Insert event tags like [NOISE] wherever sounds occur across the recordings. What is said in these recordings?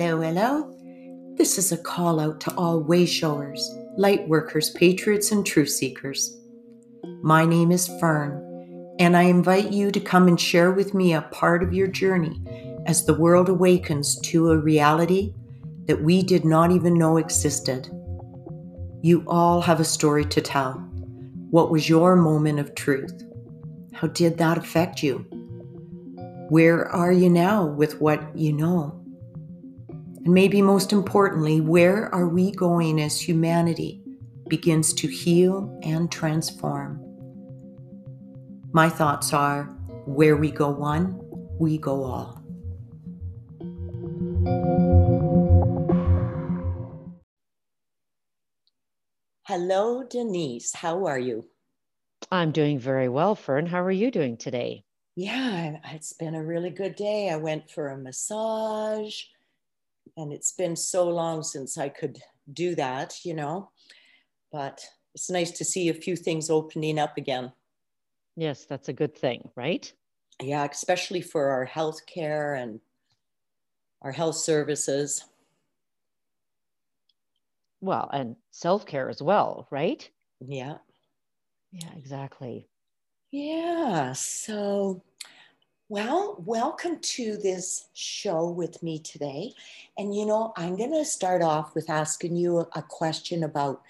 Hello, hello. This is a call out to all wayshowers, light workers, patriots, and truth seekers. My name is Fern, and I invite you to come and share with me a part of your journey as the world awakens to a reality that we did not even know existed. You all have a story to tell. What was your moment of truth? How did that affect you? Where are you now with what you know? And maybe most importantly, where are we going as humanity begins to heal and transform? My thoughts are where we go one, we go all. Hello, Denise. How are you? I'm doing very well, Fern. How are you doing today? Yeah, it's been a really good day. I went for a massage and it's been so long since I could do that, you know. But it's nice to see a few things opening up again. Yes, that's a good thing, right? Yeah, especially for our health care and our health services. Well, and self care as well, right? Yeah. Yeah, exactly. Yeah. So well, welcome to this show with me today. And you know, I'm going to start off with asking you a question about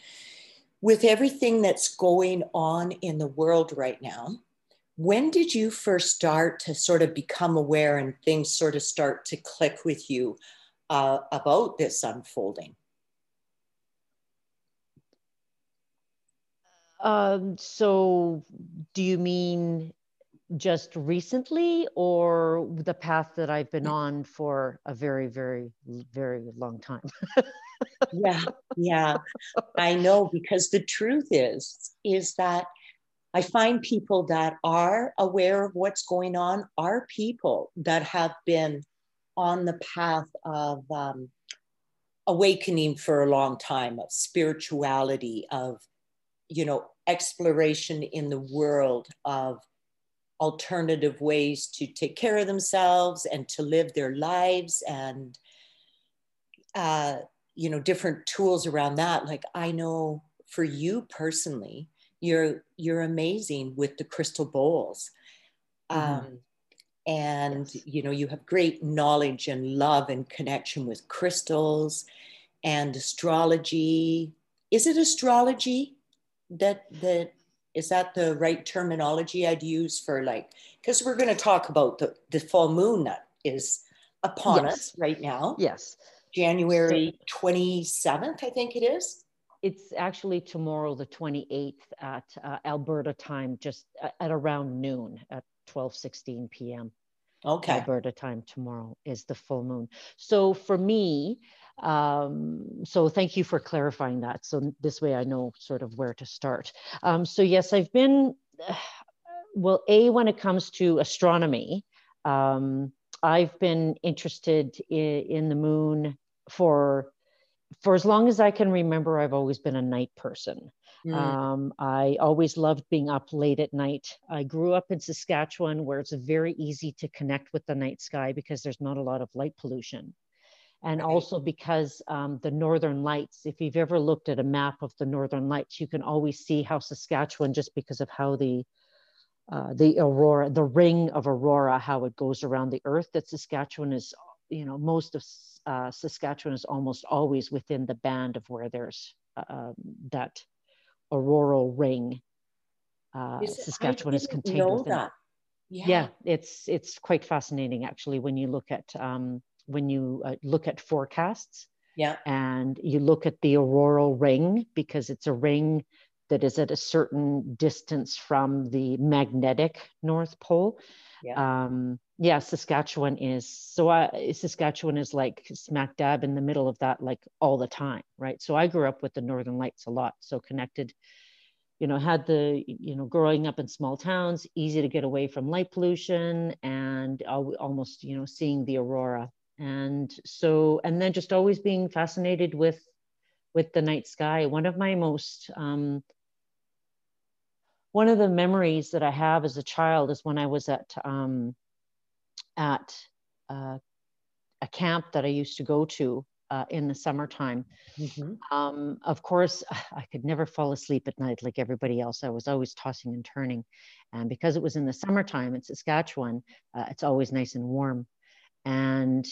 with everything that's going on in the world right now. When did you first start to sort of become aware and things sort of start to click with you uh, about this unfolding? Um, so, do you mean just recently or the path that I've been on for a very, very, very long time? yeah, [LAUGHS] yeah. I know because the truth is, is that I find people that are aware of what's going on are people that have been on the path of um, awakening for a long time, of spirituality, of, you know, exploration in the world, of alternative ways to take care of themselves and to live their lives and uh, you know different tools around that like i know for you personally you're you're amazing with the crystal bowls mm-hmm. um, and yes. you know you have great knowledge and love and connection with crystals and astrology is it astrology that that is that the right terminology I'd use for like, because we're going to talk about the, the full moon that is upon yes. us right now. Yes. January so, 27th, I think it is. It's actually tomorrow, the 28th at uh, Alberta time, just at around noon at 12 16 p.m. Okay. Alberta time tomorrow is the full moon. So for me, um, so thank you for clarifying that. So this way I know sort of where to start. Um, so yes, I've been, [SIGHS] well, A, when it comes to astronomy, um, I've been interested in, in the moon for for as long as I can remember, I've always been a night person. Mm. Um, I always loved being up late at night. I grew up in Saskatchewan, where it's very easy to connect with the night sky because there's not a lot of light pollution and also because um, the northern lights if you've ever looked at a map of the northern lights you can always see how saskatchewan just because of how the uh, the aurora the ring of aurora how it goes around the earth that saskatchewan is you know most of uh, saskatchewan is almost always within the band of where there's uh, um, that auroral ring uh, saskatchewan is contained within that. Yeah. yeah. it's it's quite fascinating actually when you look at um, when you uh, look at forecasts. Yeah. And you look at the auroral ring because it's a ring that is at a certain distance from the magnetic North Pole. Yeah. Um, yeah, Saskatchewan is so. I, Saskatchewan is like smack dab in the middle of that, like all the time, right? So I grew up with the Northern Lights a lot, so connected. You know, had the you know growing up in small towns, easy to get away from light pollution, and almost you know seeing the aurora and so and then just always being fascinated with with the night sky one of my most um, one of the memories that i have as a child is when i was at um, at uh, a camp that I used to go to uh, in the summertime. Mm-hmm. Um, of course, [LAUGHS] I could never fall asleep at night like everybody else. I was always tossing and turning. And because it was in the summertime in Saskatchewan, uh, it's always nice and warm. And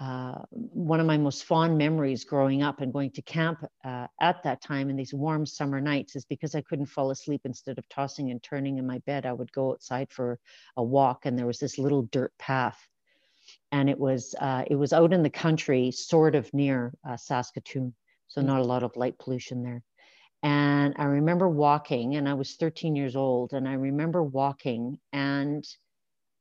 uh, one of my most fond memories growing up and going to camp uh, at that time in these warm summer nights is because I couldn't fall asleep. Instead of tossing and turning in my bed, I would go outside for a walk, and there was this little dirt path and it was uh, it was out in the country, sort of near uh, Saskatoon, so not a lot of light pollution there. And I remember walking, and I was 13 years old, and I remember walking, and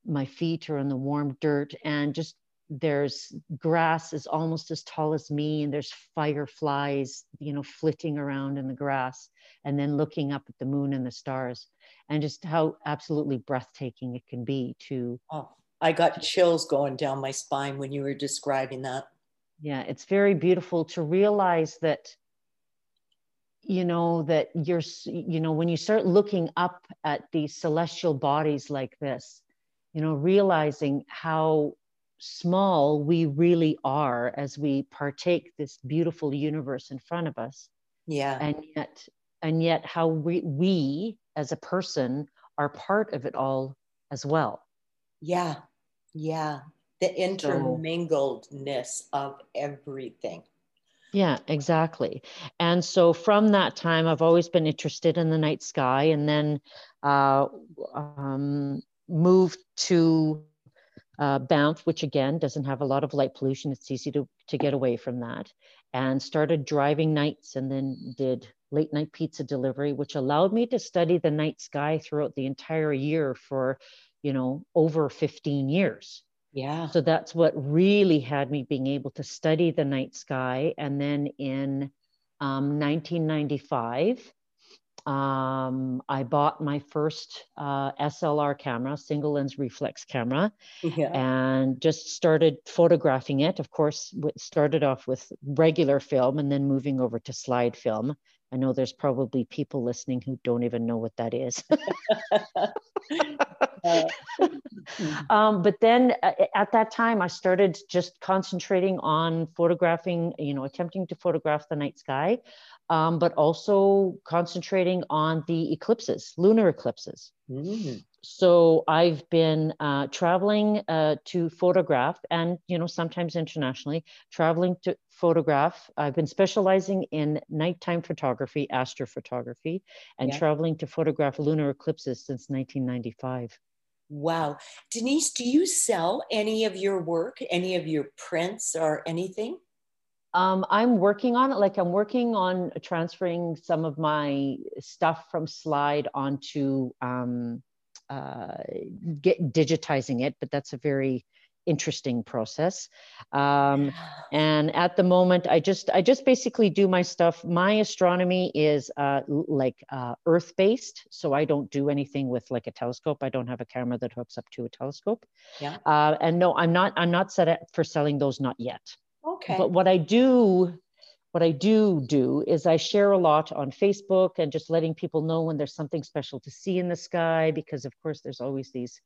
my feet are in the warm dirt, and just there's grass is almost as tall as me, and there's fireflies, you know, flitting around in the grass, and then looking up at the moon and the stars, and just how absolutely breathtaking it can be to oh I got chills going down my spine when you were describing that. Yeah, it's very beautiful to realize that you know that you're you know when you start looking up at these celestial bodies like this you know realizing how small we really are as we partake this beautiful universe in front of us. Yeah. And yet and yet how we, we as a person are part of it all as well. Yeah. Yeah, the intermingledness of everything. Yeah, exactly. And so from that time, I've always been interested in the night sky and then uh, um, moved to uh, Banff, which again doesn't have a lot of light pollution. It's easy to, to get away from that. And started driving nights and then did late night pizza delivery, which allowed me to study the night sky throughout the entire year for you know, over 15 years. Yeah. So that's what really had me being able to study the night sky. And then in um, 1995, um, I bought my first uh, SLR camera, single lens reflex camera, yeah. and just started photographing it. Of course, started off with regular film and then moving over to slide film. I know there's probably people listening who don't even know what that is. [LAUGHS] [LAUGHS] um, but then uh, at that time, I started just concentrating on photographing, you know, attempting to photograph the night sky, um, but also concentrating on the eclipses, lunar eclipses. Mm. So I've been uh, traveling uh, to photograph, and you know, sometimes internationally, traveling to photograph. I've been specializing in nighttime photography, astrophotography, and yeah. traveling to photograph lunar eclipses since 1995. Wow. Denise, do you sell any of your work, any of your prints or anything? Um, I'm working on it. Like I'm working on transferring some of my stuff from Slide onto um, uh, get digitizing it, but that's a very interesting process. Um, [SIGHS] and at the moment, I just I just basically do my stuff. My astronomy is uh, like uh, Earth based, so I don't do anything with like a telescope. I don't have a camera that hooks up to a telescope. Yeah. Uh, and no, I'm not I'm not set up for selling those not yet. Okay. But what I do what I do do is I share a lot on Facebook and just letting people know when there's something special to see in the sky, because of course there's always these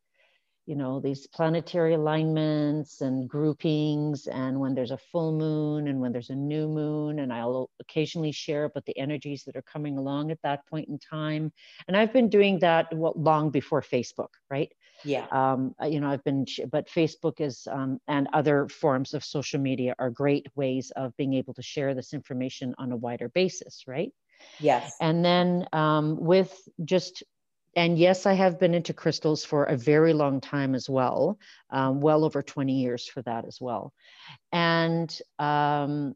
you know these planetary alignments and groupings and when there's a full moon and when there's a new moon and i'll occasionally share about the energies that are coming along at that point in time. And i've been doing that long before facebook right? Yeah. Um, you know i've been but facebook is um, and other forms of social media are great ways of being able to share this information on a wider basis right? Yes. And then um, with just and yes, I have been into crystals for a very long time as well, um, well over 20 years for that as well. And um,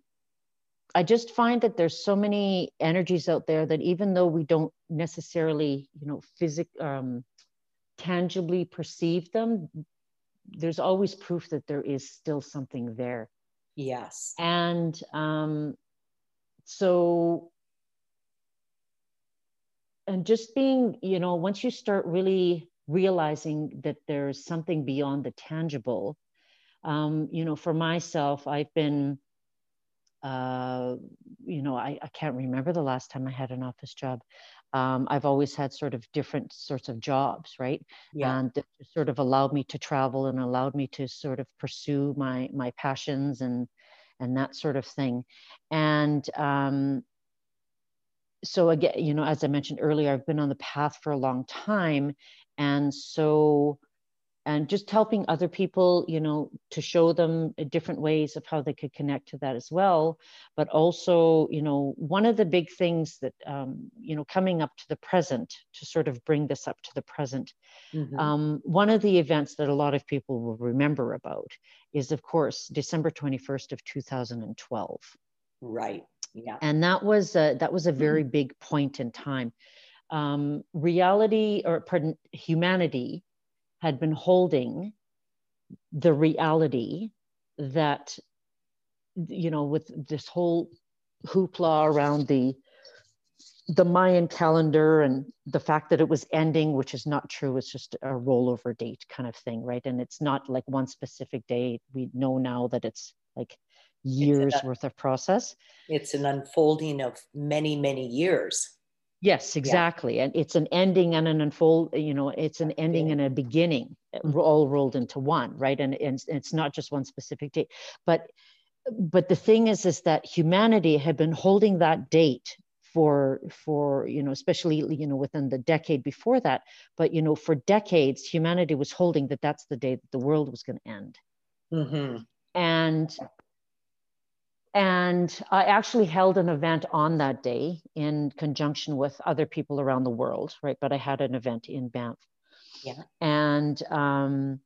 I just find that there's so many energies out there that even though we don't necessarily, you know, physic, um, tangibly perceive them, there's always proof that there is still something there. Yes. And um, so and just being you know once you start really realizing that there's something beyond the tangible um, you know for myself i've been uh, you know I, I can't remember the last time i had an office job um, I've always had sort of different sorts of jobs, right? Yeah. And sort of allowed me to travel and allowed me to sort of pursue my my passions and and that sort of thing. And um, so again, you know, as I mentioned earlier, I've been on the path for a long time, and so and just helping other people you know to show them different ways of how they could connect to that as well. But also you know one of the big things that um, you know coming up to the present to sort of bring this up to the present mm-hmm. um, one of the events that a lot of people will remember about is of course december 21st of 2012 right yeah and that was a, that was a very mm-hmm. big point in time um, reality or pardon humanity had been holding the reality that you know with this whole hoopla around the the Mayan calendar and the fact that it was ending, which is not true, it's just a rollover date kind of thing, right? And it's not like one specific date. We know now that it's like years it's worth of process. It's an unfolding of many, many years. Yes, exactly. Yeah. And it's an ending and an unfold, you know, it's an ending yeah. and a beginning mm-hmm. all rolled into one, right? And, and it's not just one specific date. But but the thing is is that humanity had been holding that date for for you know especially you know within the decade before that but you know for decades humanity was holding that that's the day that the world was going to end mm-hmm. and and I actually held an event on that day in conjunction with other people around the world, right? But I had an event in Banff. Yeah. And um,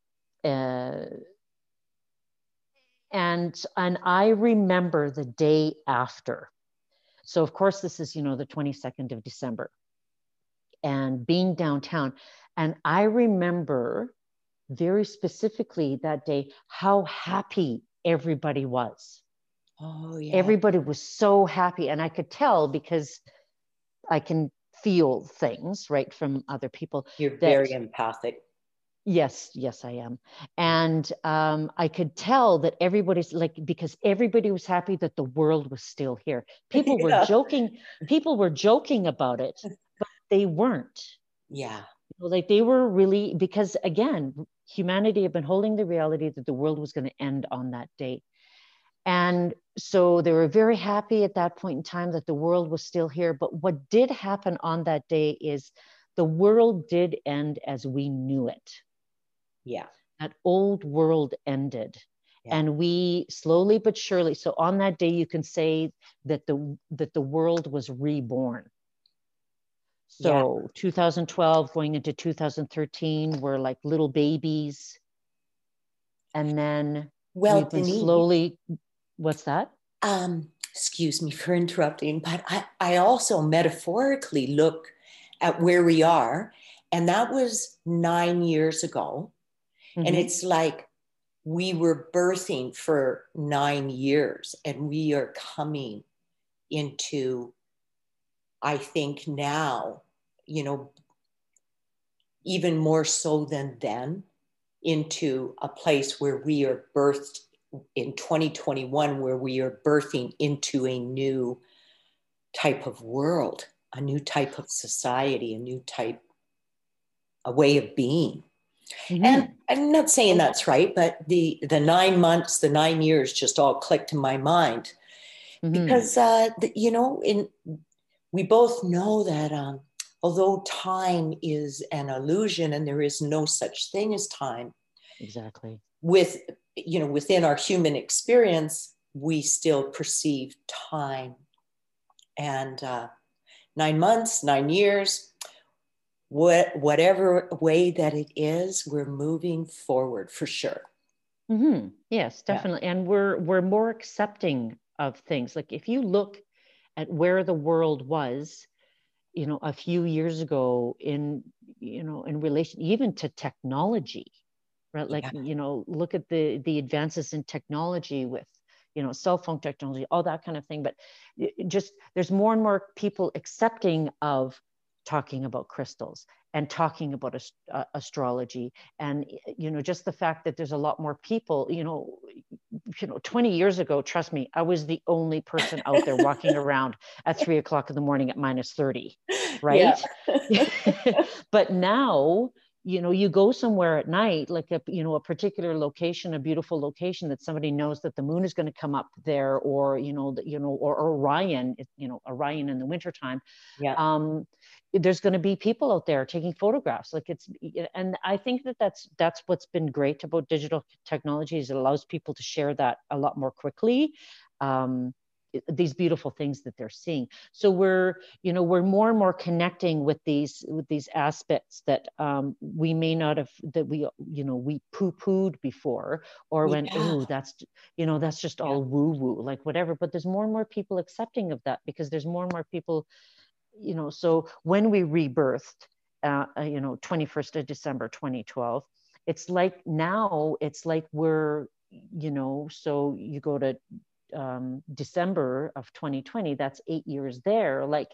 uh, and and I remember the day after. So of course this is you know the 22nd of December, and being downtown, and I remember very specifically that day how happy everybody was Oh, yeah. Everybody was so happy. And I could tell because I can feel things, right, from other people. You're that, very empathic. Yes, yes, I am. And um, I could tell that everybody's like, because everybody was happy that the world was still here. People [LAUGHS] yeah. were joking, people were joking about it, but they weren't. Yeah. Like they were really, because again, humanity had been holding the reality that the world was going to end on that date. And so they were very happy at that point in time that the world was still here. But what did happen on that day is the world did end as we knew it. Yeah. That old world ended. Yeah. And we slowly but surely, so on that day, you can say that the that the world was reborn. So yeah. 2012 going into 2013, we're like little babies. And then well, been slowly What's that? Um, excuse me for interrupting, but I, I also metaphorically look at where we are, and that was nine years ago. Mm-hmm. And it's like we were birthing for nine years, and we are coming into, I think now, you know, even more so than then, into a place where we are birthed in 2021 where we are birthing into a new type of world, a new type of society, a new type, a way of being. Mm-hmm. And I'm not saying that's right, but the the nine months, the nine years, just all clicked in my mind mm-hmm. because uh, the, you know, in we both know that um, although time is an illusion and there is no such thing as time, exactly with you know, within our human experience, we still perceive time. And uh, nine months, nine years, what, whatever way that it is, we're moving forward for sure. Mm-hmm. Yes, definitely. Yeah. And we're we're more accepting of things. Like if you look at where the world was, you know, a few years ago in you know in relation even to technology, right like yeah. you know look at the the advances in technology with you know cell phone technology all that kind of thing but just there's more and more people accepting of talking about crystals and talking about ast- uh, astrology and you know just the fact that there's a lot more people you know you know 20 years ago trust me i was the only person out there walking [LAUGHS] around at three o'clock in the morning at minus 30 right yeah. [LAUGHS] but now you know you go somewhere at night like a you know a particular location a beautiful location that somebody knows that the moon is going to come up there or you know that you know or, or orion you know orion in the wintertime yeah. um there's going to be people out there taking photographs like it's and i think that that's that's what's been great about digital technologies it allows people to share that a lot more quickly um these beautiful things that they're seeing so we're you know we're more and more connecting with these with these aspects that um, we may not have that we you know we poo-pooed before or yeah. when oh that's you know that's just all yeah. woo woo like whatever but there's more and more people accepting of that because there's more and more people you know so when we rebirthed uh, uh you know 21st of december 2012 it's like now it's like we're you know so you go to um, December of 2020, that's eight years there. Like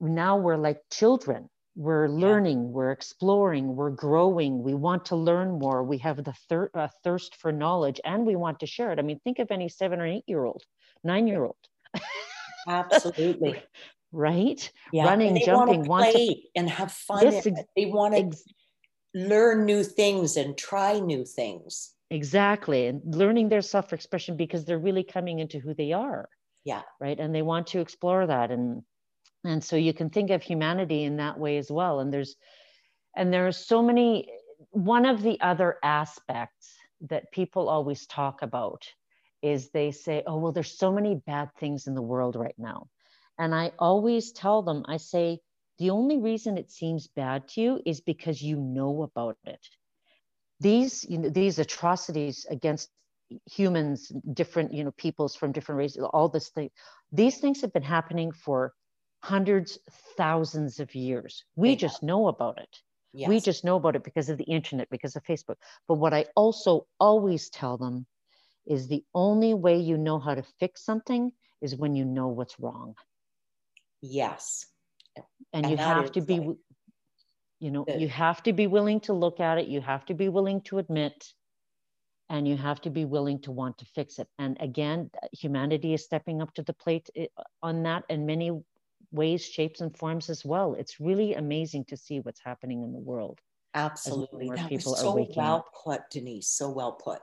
now we're like children. We're learning, yeah. we're exploring, we're growing. We want to learn more. We have the thir- uh, thirst for knowledge and we want to share it. I mean, think of any seven or eight year old, nine year old. Absolutely. [LAUGHS] right? Yeah. Running, jumping, want to play want to... and have fun. Yes, ex- they want to ex- learn new things and try new things. Exactly. And learning their self expression because they're really coming into who they are. Yeah. Right. And they want to explore that. And, and so you can think of humanity in that way as well. And there's, and there are so many, one of the other aspects that people always talk about is they say, oh, well, there's so many bad things in the world right now. And I always tell them, I say, the only reason it seems bad to you is because you know about it these you know these atrocities against humans different you know peoples from different races all this thing these things have been happening for hundreds thousands of years. We yeah. just know about it. Yes. we just know about it because of the internet because of facebook. But what i also always tell them is the only way you know how to fix something is when you know what's wrong. Yes. And, and you have to be like, you know you have to be willing to look at it you have to be willing to admit and you have to be willing to want to fix it. And again humanity is stepping up to the plate eh, on that in many ways shapes and forms as well. It's really amazing to see what's happening in the world absolutely. that people was so well up. put denise so well put.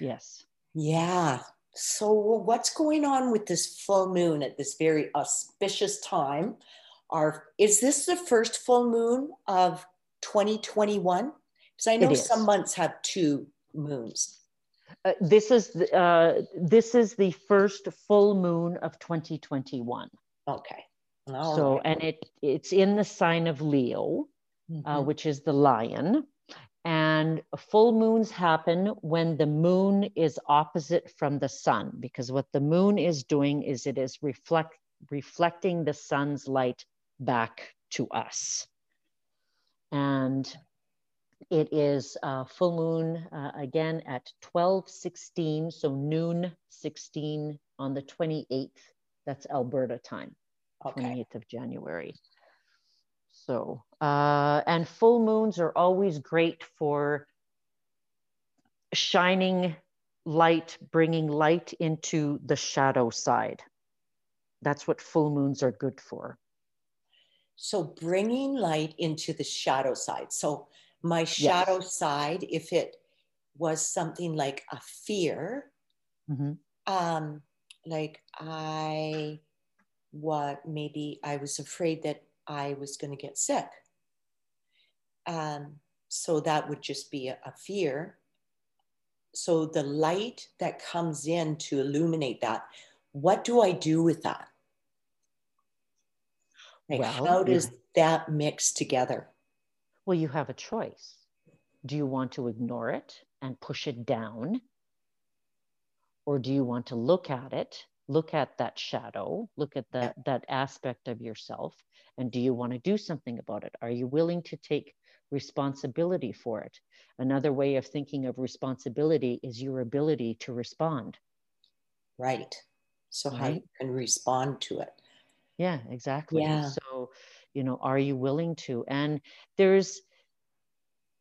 Yes. Yeah. So what's going on with this full moon at this very auspicious time are is this the first full moon of 2021 because i know some months have two moons. Uh, this is the, uh, this is the first full moon of 2021 okay. All so right. and it it's in the sign of leo uh, mm-hmm. uh, which is the lion. And full moons happen when the moon is opposite from the sun because what the moon is doing is it is reflect reflecting the sun's light back to us. And it is uh, full moon uh, again at 12 16, so noon 16 on the 28th. That's Alberta time, okay. 28th of January. So, uh, and full moons are always great for shining light, bringing light into the shadow side. That's what full moons are good for. So bringing light into the shadow side. So my shadow yes. side, if it was something like a fear, mm-hmm. um, like I, what maybe I was afraid that I was going to get sick. Um, so that would just be a, a fear. So the light that comes in to illuminate that, what do I do with that? Like well, how does that mix together? Well, you have a choice. Do you want to ignore it and push it down? Or do you want to look at it, look at that shadow, look at that, that aspect of yourself, and do you want to do something about it? Are you willing to take responsibility for it? Another way of thinking of responsibility is your ability to respond. Right. So, right? how you can respond to it. Yeah, exactly. Yeah. So, you know, are you willing to? And there's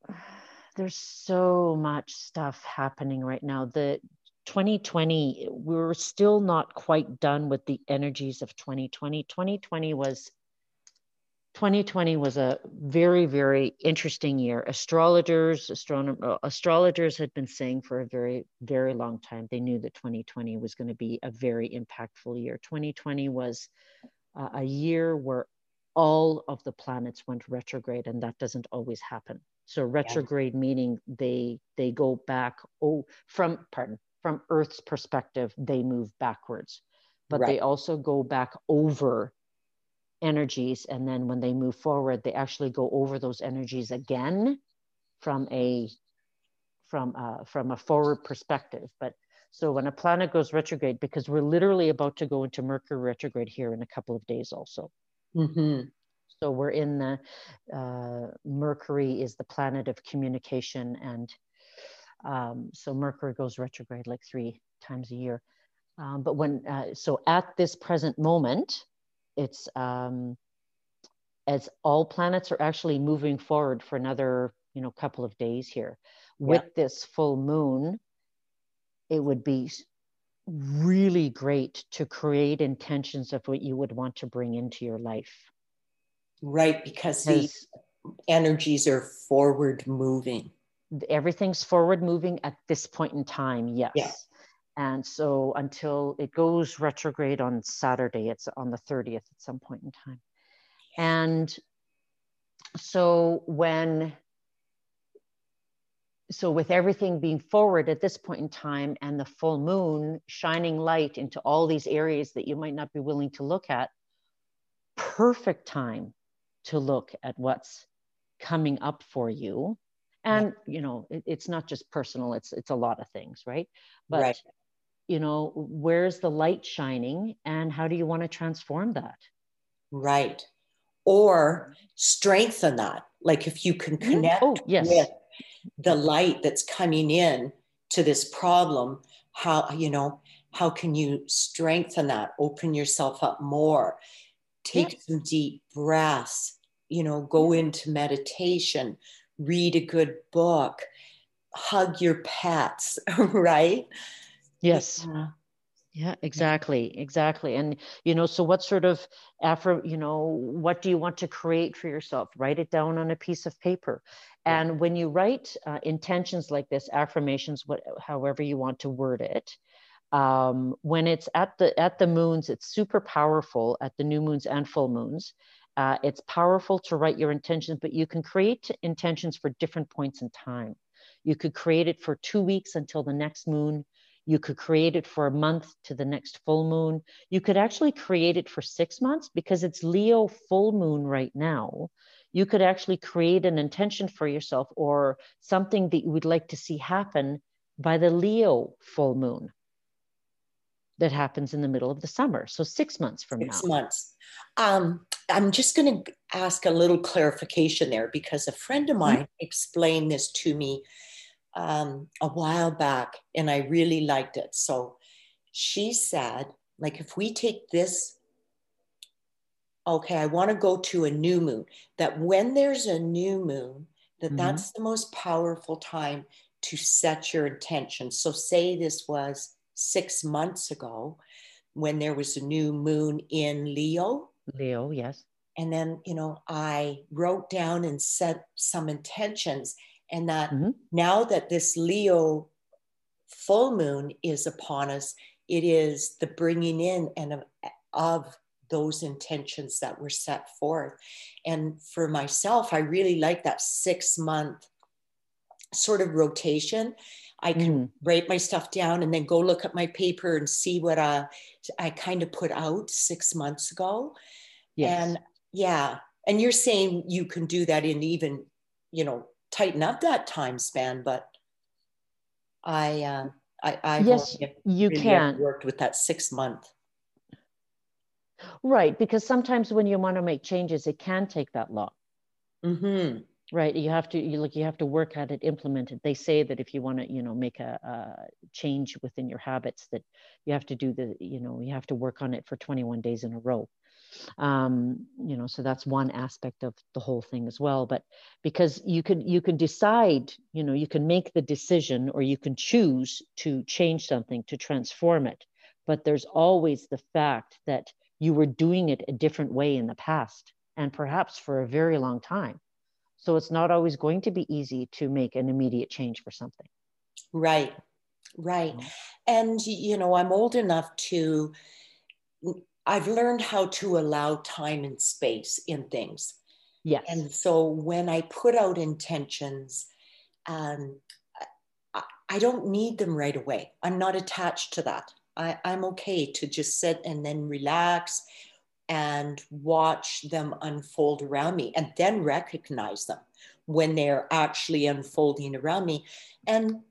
[SIGHS] there's so much stuff happening right now. The 2020, we're still not quite done with the energies of 2020. 2020 was 2020 was a very, very interesting year. Astrologers, astronomer, uh, astrologers had been saying for a very, very long time they knew that 2020 was going to be a very impactful year. 2020 was uh, a year where all of the planets went retrograde, and that doesn't always happen. So retrograde yeah. meaning they they go back. Oh, from pardon, from Earth's perspective, they move backwards, but right. they also go back over energies and then when they move forward they actually go over those energies again from a from a, from a forward perspective but so when a planet goes retrograde because we're literally about to go into mercury retrograde here in a couple of days also mm-hmm. so we're in the uh, mercury is the planet of communication and um, so mercury goes retrograde like three times a year um, but when uh, so at this present moment it's um, as all planets are actually moving forward for another you know couple of days here with yeah. this full moon it would be really great to create intentions of what you would want to bring into your life right because the energies are forward moving everything's forward moving at this point in time yes yeah. And so until it goes retrograde on Saturday, it's on the 30th at some point in time. And so when so with everything being forward at this point in time and the full moon shining light into all these areas that you might not be willing to look at perfect time to look at what's coming up for you and yeah. you know it, it's not just personal it's it's a lot of things right but right you know where's the light shining and how do you want to transform that right or strengthen that like if you can mm-hmm. connect oh, yes. with the light that's coming in to this problem how you know how can you strengthen that open yourself up more take yes. some deep breaths you know go into meditation read a good book hug your pets [LAUGHS] right Yes. Yeah. Yeah, exactly, exactly. And you know, so what sort of after, you know, what do you want to create for yourself? Write it down on a piece of paper. And when you write uh, intentions like this, affirmations, what, however you want to word it, um, when it's at the at the moons, it's super powerful at the new moons and full moons. Uh, it's powerful to write your intentions, but you can create intentions for different points in time. You could create it for two weeks until the next moon. You could create it for a month to the next full moon. You could actually create it for six months because it's Leo full moon right now. You could actually create an intention for yourself or something that you would like to see happen by the Leo full moon that happens in the middle of the summer. So six months from six now. months. Um, I'm just going to ask a little clarification there because a friend of mm-hmm. mine mm-hmm. explained this to me um, a while back and I really liked it. So she said, like, if we take this, okay, I want to go to a new moon, that when there's a new moon, that mm-hmm. that's the most powerful time to set your intention. So, say this was six months ago when there was a new moon in Leo. Leo, yes. And then, you know, I wrote down and set some intentions and that mm-hmm. now that this Leo full moon is upon us, it is the bringing in and of, of those intentions that were set forth. And for myself, I really like that six month sort of rotation. I can mm. write my stuff down and then go look at my paper and see what uh, I kind of put out six months ago. Yes. And yeah, and you're saying you can do that in even, you know, tighten up that time span, but I, uh, I, I yes, you really can worked with that six month. Right, because sometimes when you want to make changes, it can take that long. Mm-hmm. Right, you have to you like you have to work at it, implement it. They say that if you want to, you know, make a, a change within your habits, that you have to do the, you know, you have to work on it for 21 days in a row. Um, you know so that's one aspect of the whole thing as well but because you can you can decide you know you can make the decision or you can choose to change something to transform it but there's always the fact that you were doing it a different way in the past and perhaps for a very long time. So it's not always going to be easy to make an immediate change for something. Right. Right. And you know i'm old enough to I've learned how to allow time and space in things. Yes. And so when I put out intentions, um, I, I don't need them right away. I'm not attached to that. I, I'm okay to just sit and then relax and watch them unfold around me and then recognize them when they're actually unfolding around me. And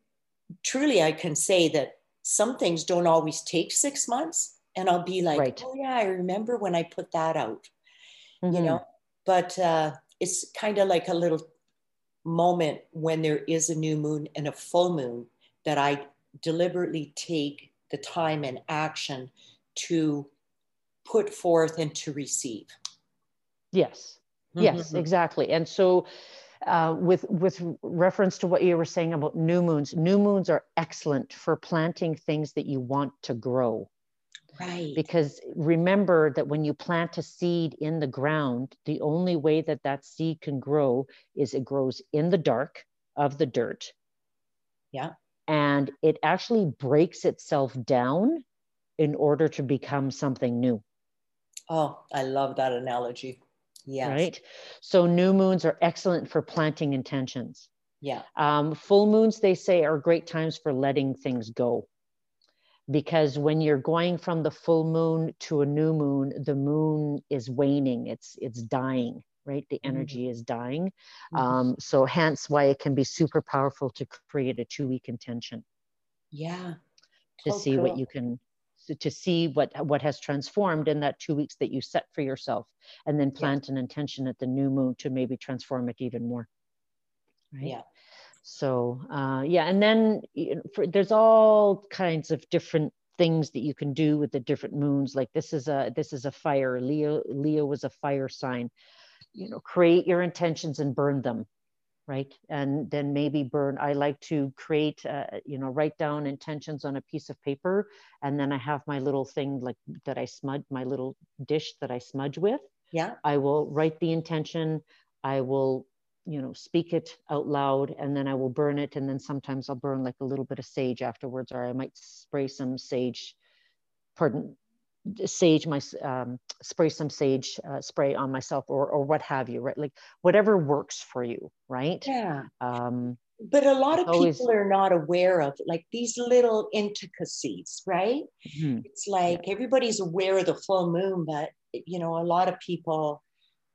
truly, I can say that some things don't always take six months and I'll be like, right. oh yeah, I remember when I put that out, mm-hmm. you know. But uh, it's kind of like a little moment when there is a new moon and a full moon that I deliberately take the time and action to put forth and to receive. Yes. Mm-hmm. Yes, exactly. And so uh, with with reference to what you were saying about new moons, new moons are excellent for planting things that you want to grow. Right. Because remember that when you plant a seed in the ground, the only way that that seed can grow is it grows in the dark of the dirt. Yeah. And it actually breaks itself down in order to become something new. Oh, I love that analogy. Yes. Right. So new moons are excellent for planting intentions. Yeah. Um, full moons, they say, are great times for letting things go because when you're going from the full moon to a new moon the moon is waning it's it's dying right the mm-hmm. energy mm-hmm. is dying mm-hmm. um, so hence why it can be super powerful to create a two week intention yeah to oh, see cool. what you can to see what what has transformed in that two weeks that you set for yourself and then plant yeah. an intention at the new moon to maybe transform it even more right yeah so uh, yeah, and then for, there's all kinds of different things that you can do with the different moons. Like this is a this is a fire. Leo Leo was a fire sign. You know, create your intentions and burn them, right? And then maybe burn. I like to create, uh, you know, write down intentions on a piece of paper, and then I have my little thing like that I smudge my little dish that I smudge with. Yeah. I will write the intention. I will you know speak it out loud and then i will burn it and then sometimes i'll burn like a little bit of sage afterwards or i might spray some sage pardon sage my um, spray some sage uh, spray on myself or or what have you right? Like whatever works for you right? Yeah. Um but a lot of always, people are not aware of like these little intricacies right? Mm-hmm. it's like everybody's aware of the full moon but you know a lot of people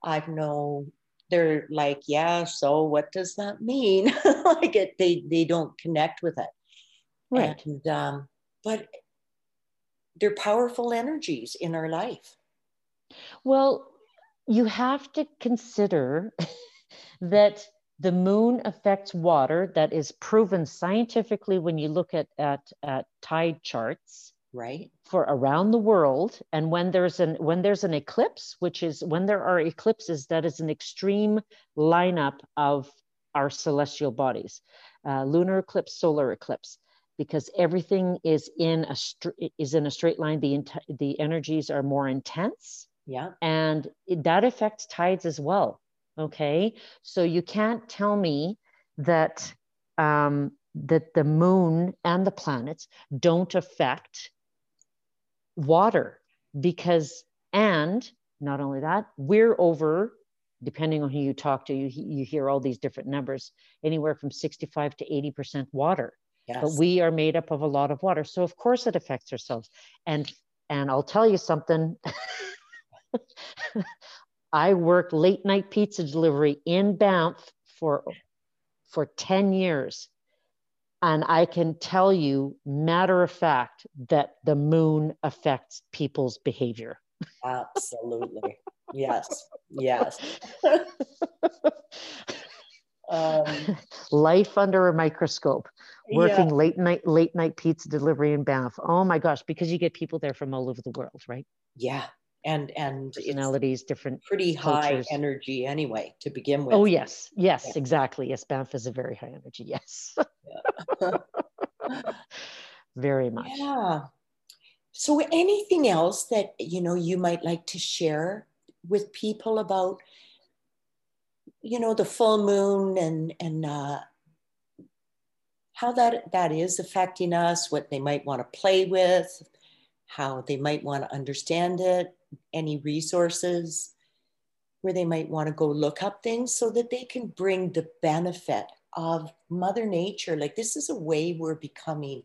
i've known they're like, yeah, so what does that mean? [LAUGHS] like it, they they don't connect with it. Right. And um, but they're powerful energies in our life. Well, you have to consider [LAUGHS] that the moon affects water that is proven scientifically when you look at, at, at tide charts right? For around the world. And when there's an when there's an eclipse which is when there are eclipses that is an extreme lineup of our celestial bodies uh, lunar eclipse solar eclipse because everything is in a is in a straight line. The the energies are more intense. Yeah. And it, that affects tides as well. Okay? So you can't tell me that um, that the moon and the planets don't affect water because and not only that we're over depending on who you talk to you, you hear all these different numbers anywhere from 65 to 80 percent water. Yes. but we are made up of a lot of water. So of course it affects ourselves. And and i'll tell you something. [LAUGHS] I worked late night pizza delivery in banff for for 10 years and I can tell you, matter of fact, that the moon affects people's behavior. Absolutely. yes. Yes. [LAUGHS] um, Life under a microscope, working yeah. late night, late night pizza delivery in Banff. Oh my gosh, because you get people there from all over the world, right? Yeah. And and personalities, different pretty high energy anyway to begin with. Oh yes, yes, yeah. exactly. Yes, Banff is a very high energy. Yes, [LAUGHS] very much. Yeah. So, anything else that you know you might like to share with people about, you know, the full moon and and uh, how that that is affecting us, what they might want to play with, how they might want to understand it, any resources where they might want to go look up things so that they can bring the benefit of Mother Nature. Like this is a way we're becoming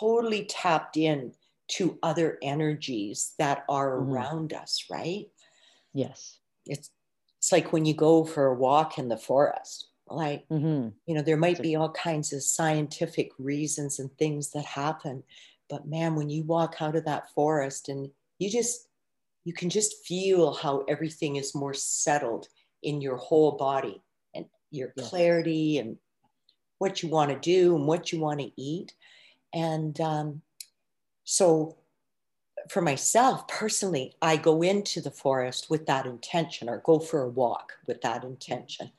totally tapped in to other energies that are mm-hmm. around us, right? Yes. It's it's like when you go for a walk in the forest. Like, mm-hmm. you know, there might be all kinds of scientific reasons and things that happen. But man, when you walk out of that forest and you just you can just feel how everything is more settled in your whole body and your clarity and what you want to do and what you want to eat. And um, so, for myself personally, I go into the forest with that intention or go for a walk with that intention.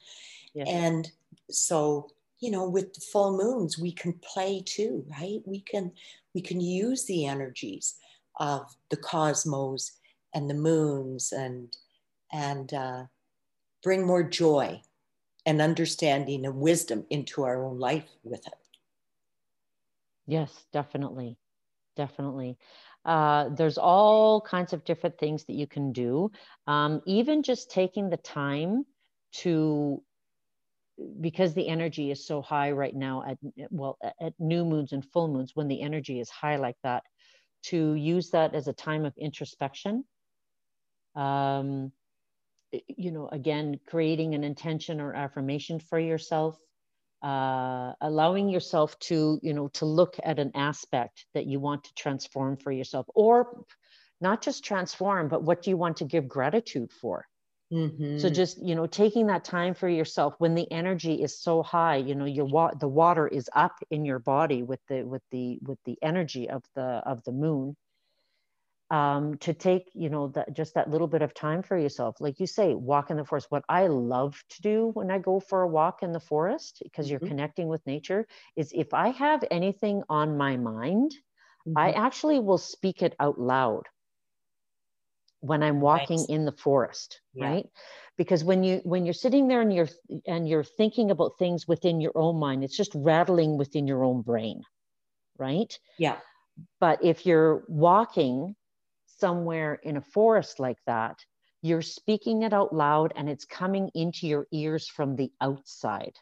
And so, you know, with the full moons, we can play too, right? We can we can use the energies of the cosmos and the moons and and uh, bring more joy and understanding and wisdom into our own life with it. Yes definitely. Definitely. Uh, there's all kinds of different things that you can do. Um, even just taking the time to because the energy is so high right now at well at new moons and full moons when the energy is high like that to use that as a time of introspection um, you know again creating an intention or affirmation for yourself uh, allowing yourself to you know to look at an aspect that you want to transform for yourself or not just transform but what do you want to give gratitude for mm-hmm. so just you know taking that time for yourself when the energy is so high you know your wa- the water is up in your body with the with the with the energy of the of the moon um, to take you know that just that little bit of time for yourself like you say walk in the forest what i love to do when i go for a walk in the forest because you're mm-hmm. connecting with nature is if i have anything on my mind mm-hmm. i actually will speak it out loud when i'm walking nice. in the forest yeah. right because when you when you're sitting there and you're and you're thinking about things within your own mind it's just rattling within your own brain right yeah but if you're walking somewhere in a forest like that, you're speaking it out loud and it's coming into your ears from the outside.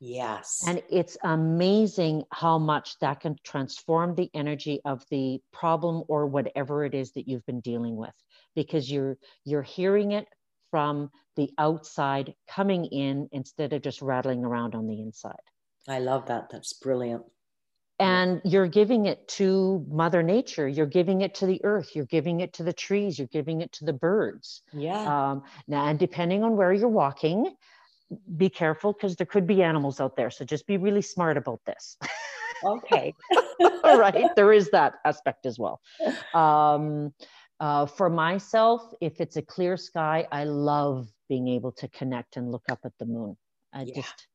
Yes. And it's amazing how much that can transform the energy of the problem or whatever it is that you've been dealing with because you're you're hearing it from the outside coming in instead of just rattling around on the inside. I love that. That's brilliant and you're giving it to mother nature you're giving it to the earth you're giving it to the trees you're giving it to the birds. Yeah. Um, now and depending on where you're walking be careful because there could be animals out there so just be really smart about this. Okay. [LAUGHS] All right there is that aspect as well. Um, uh, for myself if it's a clear sky i love being able to connect and look up at the moon. I yeah. just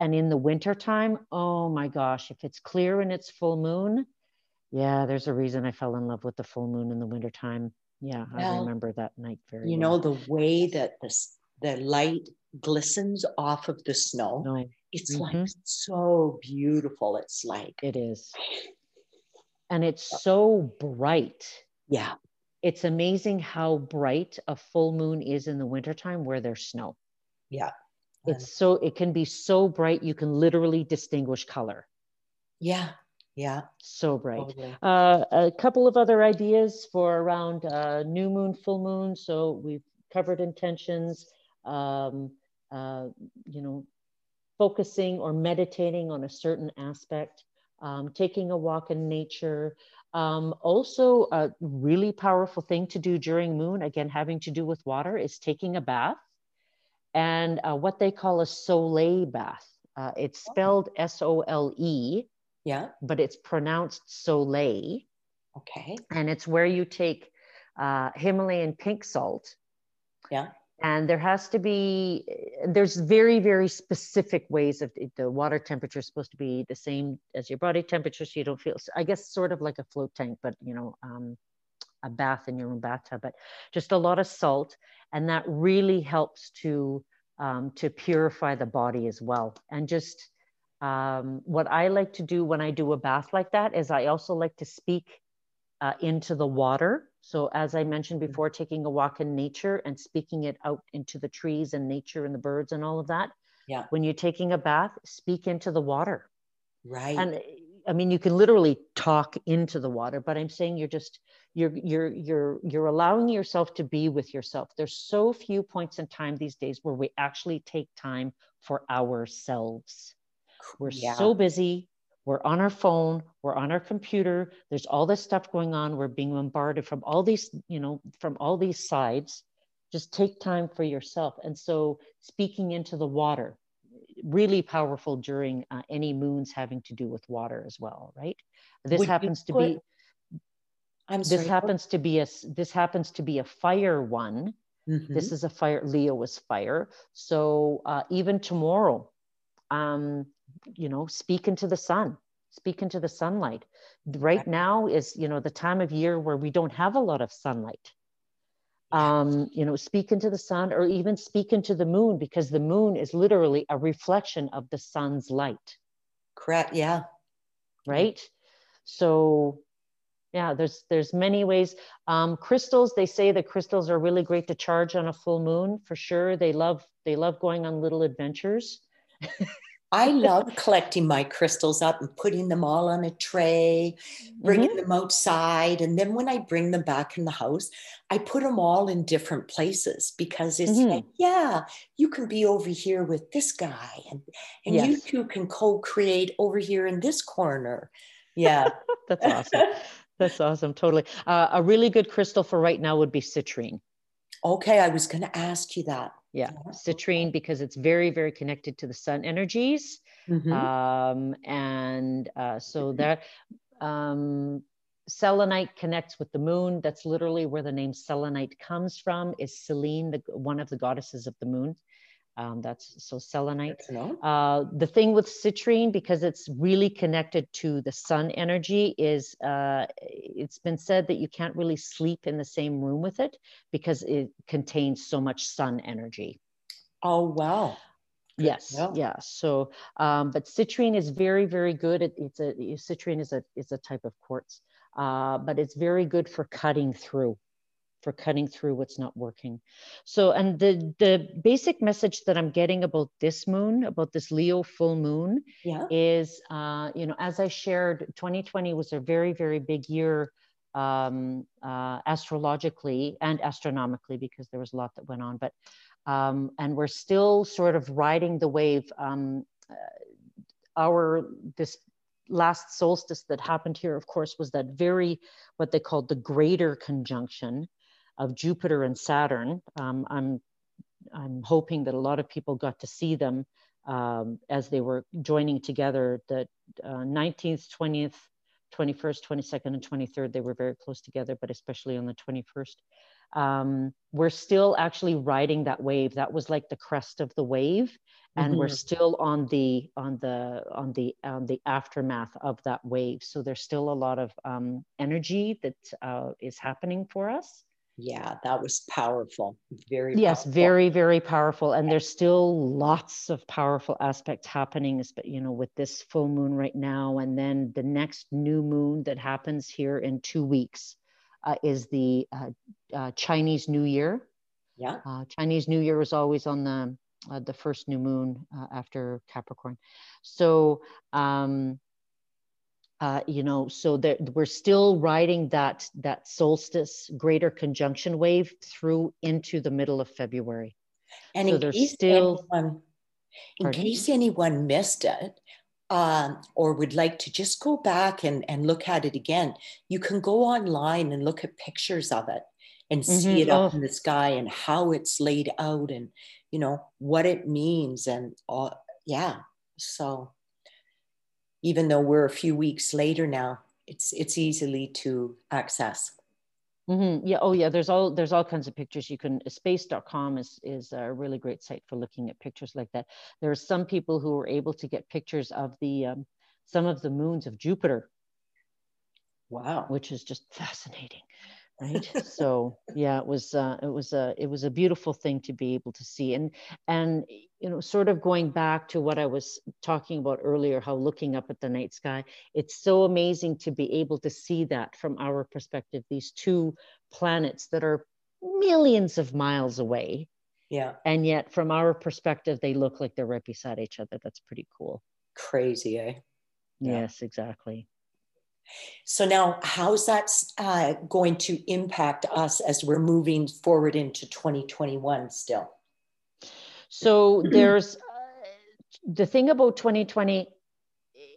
and in the wintertime, oh my gosh, if it's clear and it's full moon, yeah, there's a reason I fell in love with the full moon in the wintertime. Yeah, well, I remember that night very You well. know, the way that the, the light glistens off of the snow, no. it's mm-hmm. like so beautiful. It's like it is. [SIGHS] And it's so bright. Yeah. It's amazing how bright a full moon is in the wintertime where there's snow. Yeah it's so it can be so bright you can literally distinguish color. Yeah yeah. So bright. Totally. uh, a couple of other ideas for around uh, new moon full moon. So we've covered intentions um, uh, you know focusing or meditating on a certain aspect um, taking a walk in nature. Um, also a really powerful thing to do during moon again having to do with water is taking a bath and uh, what they call a soleil bath. Uh, it's oh. spelled S O L E. Yeah. But it's pronounced soleil. Okay. And it's where you take uh, Himalayan pink salt. Yeah. And there has to be, there's very, very specific ways of the water temperature is supposed to be the same as your body temperature. So you don't feel, I guess, sort of like a float tank, but you know, um, a bath in your own bathtub, but just a lot of salt. And that really helps to, um, to purify the body as well. And just um, what I like to do when I do a bath like that is I also like to speak uh, into the water. So, as I mentioned mm-hmm. before, taking a walk in nature and speaking it out into the trees and nature and the birds and all of that. Yeah. When you're taking a bath, speak into the water. Right. And I mean, you can literally talk into the water, but I'm saying you're just you're you're you're you're allowing yourself to be with yourself. There's so few points in time these days where we actually take time for ourselves. We're yeah. so busy. We're on our phone. We're on our computer. There's all this stuff going on. We're being bombarded from all these, you know, from all these sides. Just take time for yourself. And so, speaking into the water, really powerful during uh, any moons having to do with water as well, right? This Would happens to put, be. I'm sorry, this happens to be a this happens to be a fire one. Mm-hmm. This is a fire. Leo is fire. So uh, even tomorrow, um, you know, speak into the sun, speak into the sunlight. Right now is, you know, the time of year where we don't have a lot of sunlight. Um, you know, speak into the sun or even speak into the moon because the moon is literally a reflection of the sun's light. Correct. Yeah. Right. So yeah there's there's many ways um, crystals they say that crystals are really great to charge on a full moon for sure they love they love going on little adventures [LAUGHS] I love collecting my crystals up and putting them all on a tray, bringing mm-hmm. them outside. And then when I bring them back in the house, I put them all in different places because it's mm-hmm. like, yeah, you can be over here with this guy and, and yes. you two can co create over here in this corner. Yeah. [LAUGHS] That's awesome. That's awesome. Totally. Uh, a really good crystal for right now would be citrine. Okay. I was going to ask you that yeah citrine because it's very very connected to the sun energies mm-hmm. um, and uh, so that um, selenite connects with the moon. That's literally where the name selenite comes from is selene the, one of the goddesses of the moon um, that's so selenite. Uh, the thing with citrine, because it's really connected to the sun energy, is uh, it's been said that you can't really sleep in the same room with it because it contains so much sun energy. Oh, wow. Good yes, yeah. So, um, but citrine is very, very good. It, it's a citrine is a is a type of quartz, uh, but it's very good for cutting through for cutting through what's not working. So, and the the basic message that I'm getting about this moon, about this Leo full moon, yeah. is, uh, you know, as I shared, 2020 was a very very big year um, uh, astrologically and astronomically because there was a lot that went on, but um, and we're still sort of riding the wave. Um, uh, our this last solstice that happened here, of course, was that very what they called the greater conjunction of Jupiter and Saturn. Um, I'm, I'm hoping that a lot of people got to see them um, as they were joining together. The uh, 19th, 20th, 21st, 22nd, and 23rd, they were very close together, but especially on the 21st. Um, we're still actually riding that wave. That was like the crest of the wave, and mm-hmm. we're still on the on the on the on the aftermath of that wave. So there's still a lot of um, energy that uh, is happening for us yeah that was powerful very yes powerful. very very powerful and there's still lots of powerful aspects happening but you know with this full moon right now and then the next new moon that happens here in two weeks uh, is the uh, uh, chinese new year. Yeah. Uh, chinese new year is always on the uh, the first new moon uh, after capricorn. So um uh, you know, so that we're still riding that that solstice greater conjunction wave through into the middle of February. And so in case still, anyone, in case anyone missed it, um, or would like to just go back and, and look at it again, you can go online and look at pictures of it and mm-hmm. see it up oh. in the sky and how it's laid out and you know what it means and all yeah so even though we're a few weeks later now, it's it's easily to access. Mm-hmm. Yeah. Oh, yeah. There's all there's all kinds of pictures. You can space.com is is a really great site for looking at pictures like that. There are some people who were able to get pictures of the um, some of the moons of Jupiter. Wow. Which is just fascinating right? [LAUGHS] So yeah it was uh, it was a it was a beautiful thing to be able to see and and you know sort of going back to what i was talking about earlier how looking up at the night sky it's so amazing to be able to see that from our perspective these two planets that are millions of miles away yeah. and yet from our perspective they look like they're right beside each other. That's pretty cool. Crazy eh? Yeah. yes exactly so now, how's that uh, going to impact us as we're moving forward into 2021 still? So there's uh, the thing about 2020,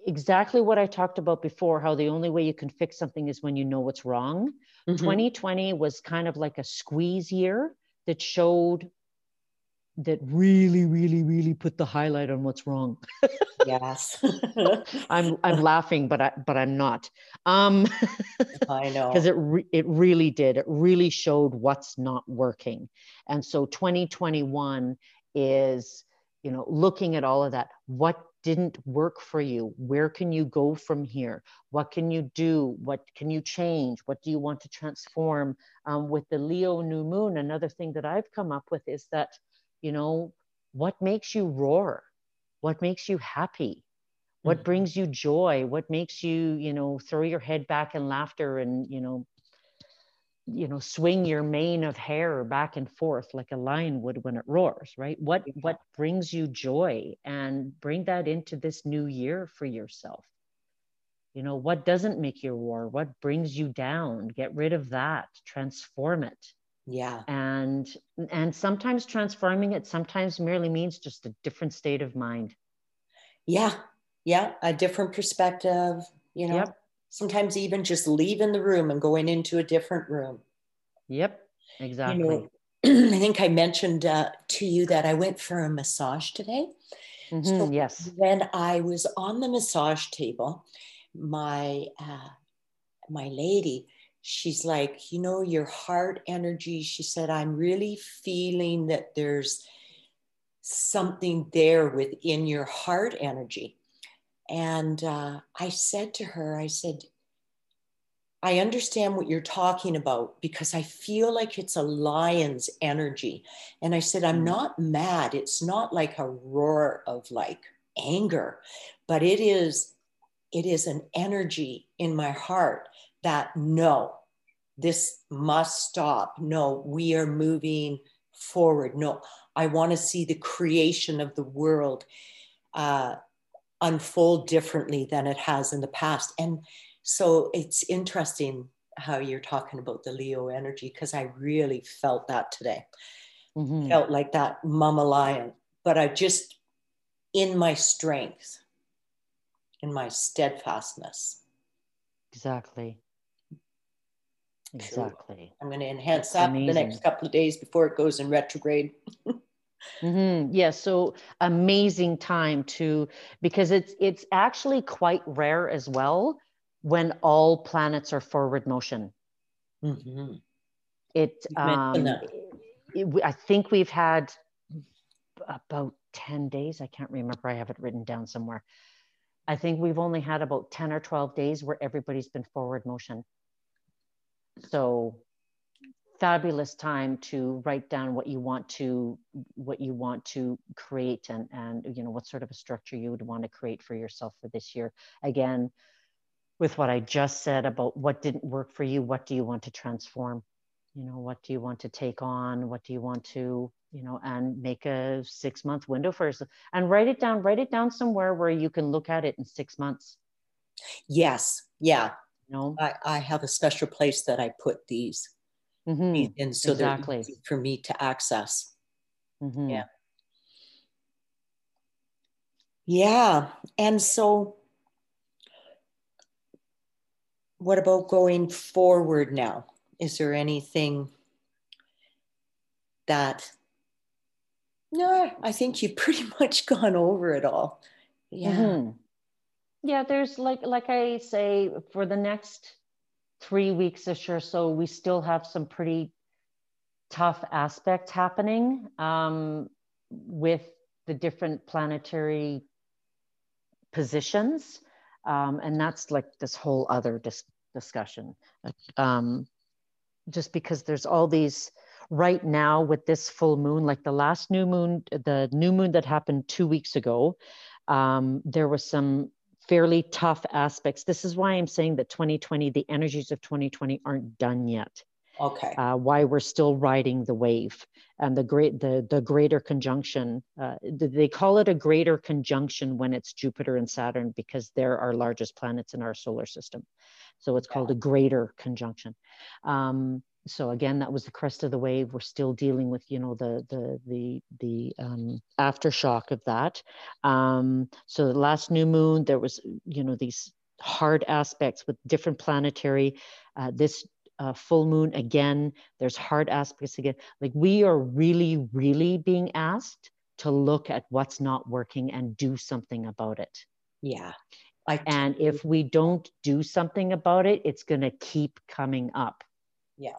exactly what I talked about before, how the only way you can fix something is when you know what's wrong. Mm-hmm. 2020 was kind of like a squeeze year that showed that really, really, really put the highlight on what's wrong. yes. [LAUGHS] I'm I'm [LAUGHS] laughing, but I but I'm not. Um, [LAUGHS] I know because it re- it really did. It really showed what's not working, and so 2021 is you know looking at all of that. What didn't work for you? Where can you go from here? What can you do? What can you change? What do you want to transform? Um, with the Leo new moon, another thing that I've come up with is that you know what makes you roar? What makes you happy? What mm-hmm. brings you joy? What makes you you know throw your head back in laughter and you know you know swing your mane of hair back and forth like a lion would when it roars right? What what brings you joy? And bring that into this new year for yourself. You know what doesn't make you roar? What brings you down? Get rid of that. Transform it yeah. And and sometimes transforming it sometimes merely means just a different state of mind. Yeah. Yeah. A different perspective you know? Yep. sometimes even just leaving the room and going into a different room. Yep. Exactly you know, [CLEARS THROAT] i think i mentioned uh, to you that i went for a massage today. Mm-hmm, so yes. when i was on the massage table my uh, my lady she's like, you know, your heart energy. She said, I'm really feeling that there's something there within your heart energy. And uh, I said to her, I said, I understand what you're talking about because I feel like it's a lion's energy. And I said, I'm mm. not mad. It's not like a roar of like anger, but it is, it is an energy in my heart that no, this must stop. No, we are moving forward. No, I want to see the creation of the world uh, unfold differently than it has in the past. And so it's interesting how you're talking about the Leo energy because I really felt that today. Mm-hmm. Felt like that mama lion, but I just in my strength, in my steadfastness. Exactly. Exactly. I'm going to enhance That's that amazing. the next couple of days before it goes in retrograde. [LAUGHS] mm-hmm. Yeah, so amazing time to because it's it's actually quite rare as well when all planets are forward motion. Mm-hmm. It, um, it, I think we've had about 10 days. I can't remember. I have it written down somewhere. I think we've only had about 10 or 12 days where everybody's been forward motion. So fabulous time to write down what you want to what you want to create and and you know what sort of a structure you would want to create for yourself for this year. Again with what i just said about what didn't work for you what do you want to transform? You know what do you want to take on? What do you want to you know and make a six month window for yourself? And write it down write it down somewhere where you can look at it in six months. Yes. Yeah no, I, I have a special place that I put these, mm-hmm. and so exactly. they're for me to access. Mm-hmm. Yeah, yeah, and so what about going forward now? Is there anything that? No, I think you've [LAUGHS] pretty much gone over it all. Yeah. Mm-hmm yeah there's like like i say for the next three weeks ish or so, we still have some pretty tough aspects happening um, with the different planetary positions. Um, and that's like this whole other dis- discussion. Um, just because there's all these right now with this full moon, like the last new moon, the new moon that happened two weeks ago, um, there was some fairly tough aspects. This is why I'm saying that 2020, the energies of 2020 aren't done yet. Okay. Uh, why we're still riding the wave and the great the the greater conjunction. Uh, they call it a greater conjunction when it's Jupiter and Saturn because they're our largest planets in our solar system. So it's yeah. called a greater conjunction. Um, so again, that was the crest of the wave. We're still dealing with, you know, the the the the um, aftershock of that. Um, so the last new moon, there was, you know, these hard aspects with different planetary. Uh, this uh, full moon again, there's hard aspects again. Like we are really, really being asked to look at what's not working and do something about it. Yeah. I and if we don't do something about it, it's going to keep coming up. Yeah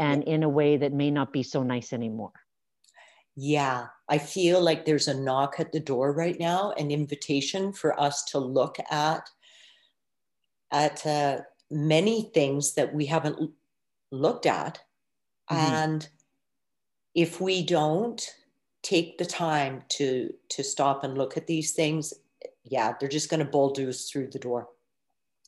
and in a way that may not be so nice anymore. Yeah, I feel like there's a knock at the door right now, an invitation for us to look at at uh, many things that we haven't looked at, mm-hmm. and if we don't take the time to to stop and look at these things, yeah, they're just going to bulldoze through the door.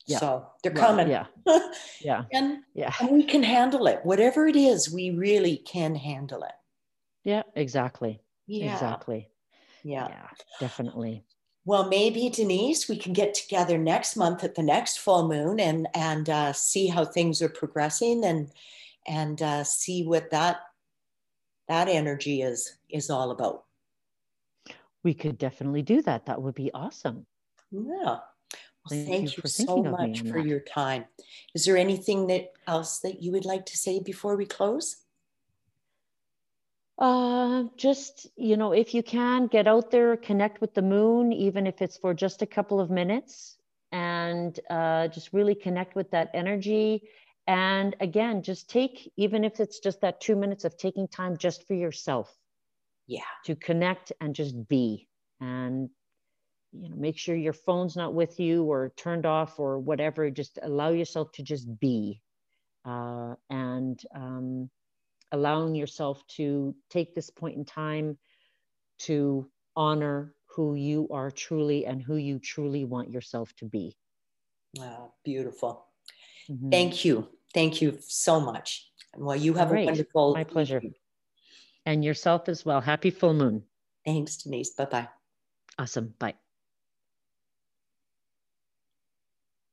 Yeah. So they're coming. yeah. [LAUGHS] Yeah. and, yeah. And we can handle it. Whatever it is, we really can handle it. Yeah, exactly. Yeah. Exactly. Yeah. Yeah, definitely. Well, maybe Denise, we can get together next month at the next full moon and and uh, see how things are progressing and and uh, see what that that energy is is all about. We could definitely do that. That would be awesome. Yeah. Thank, thank you, you so much for your time. Is there anything that else that you would like to say before we close? Uh, just, you know, if you can get out there, connect with the moon, even if it's for just a couple of minutes, and uh, just really connect with that energy. And again, just take, even if it's just that two minutes of taking time just for yourself. Yeah. To connect and just be. And you know make sure your phone's not with you or turned off or whatever just allow yourself to just be uh, and um, allowing yourself to take this point in time to honor who you are truly and who you truly want yourself to be. Wow beautiful. Mm-hmm. thank you. Thank you so much. Well you have Great. a wonderful my pleasure. evening. and yourself as well. Happy full moon. Thanks denise. Bye-bye. Awesome. Bye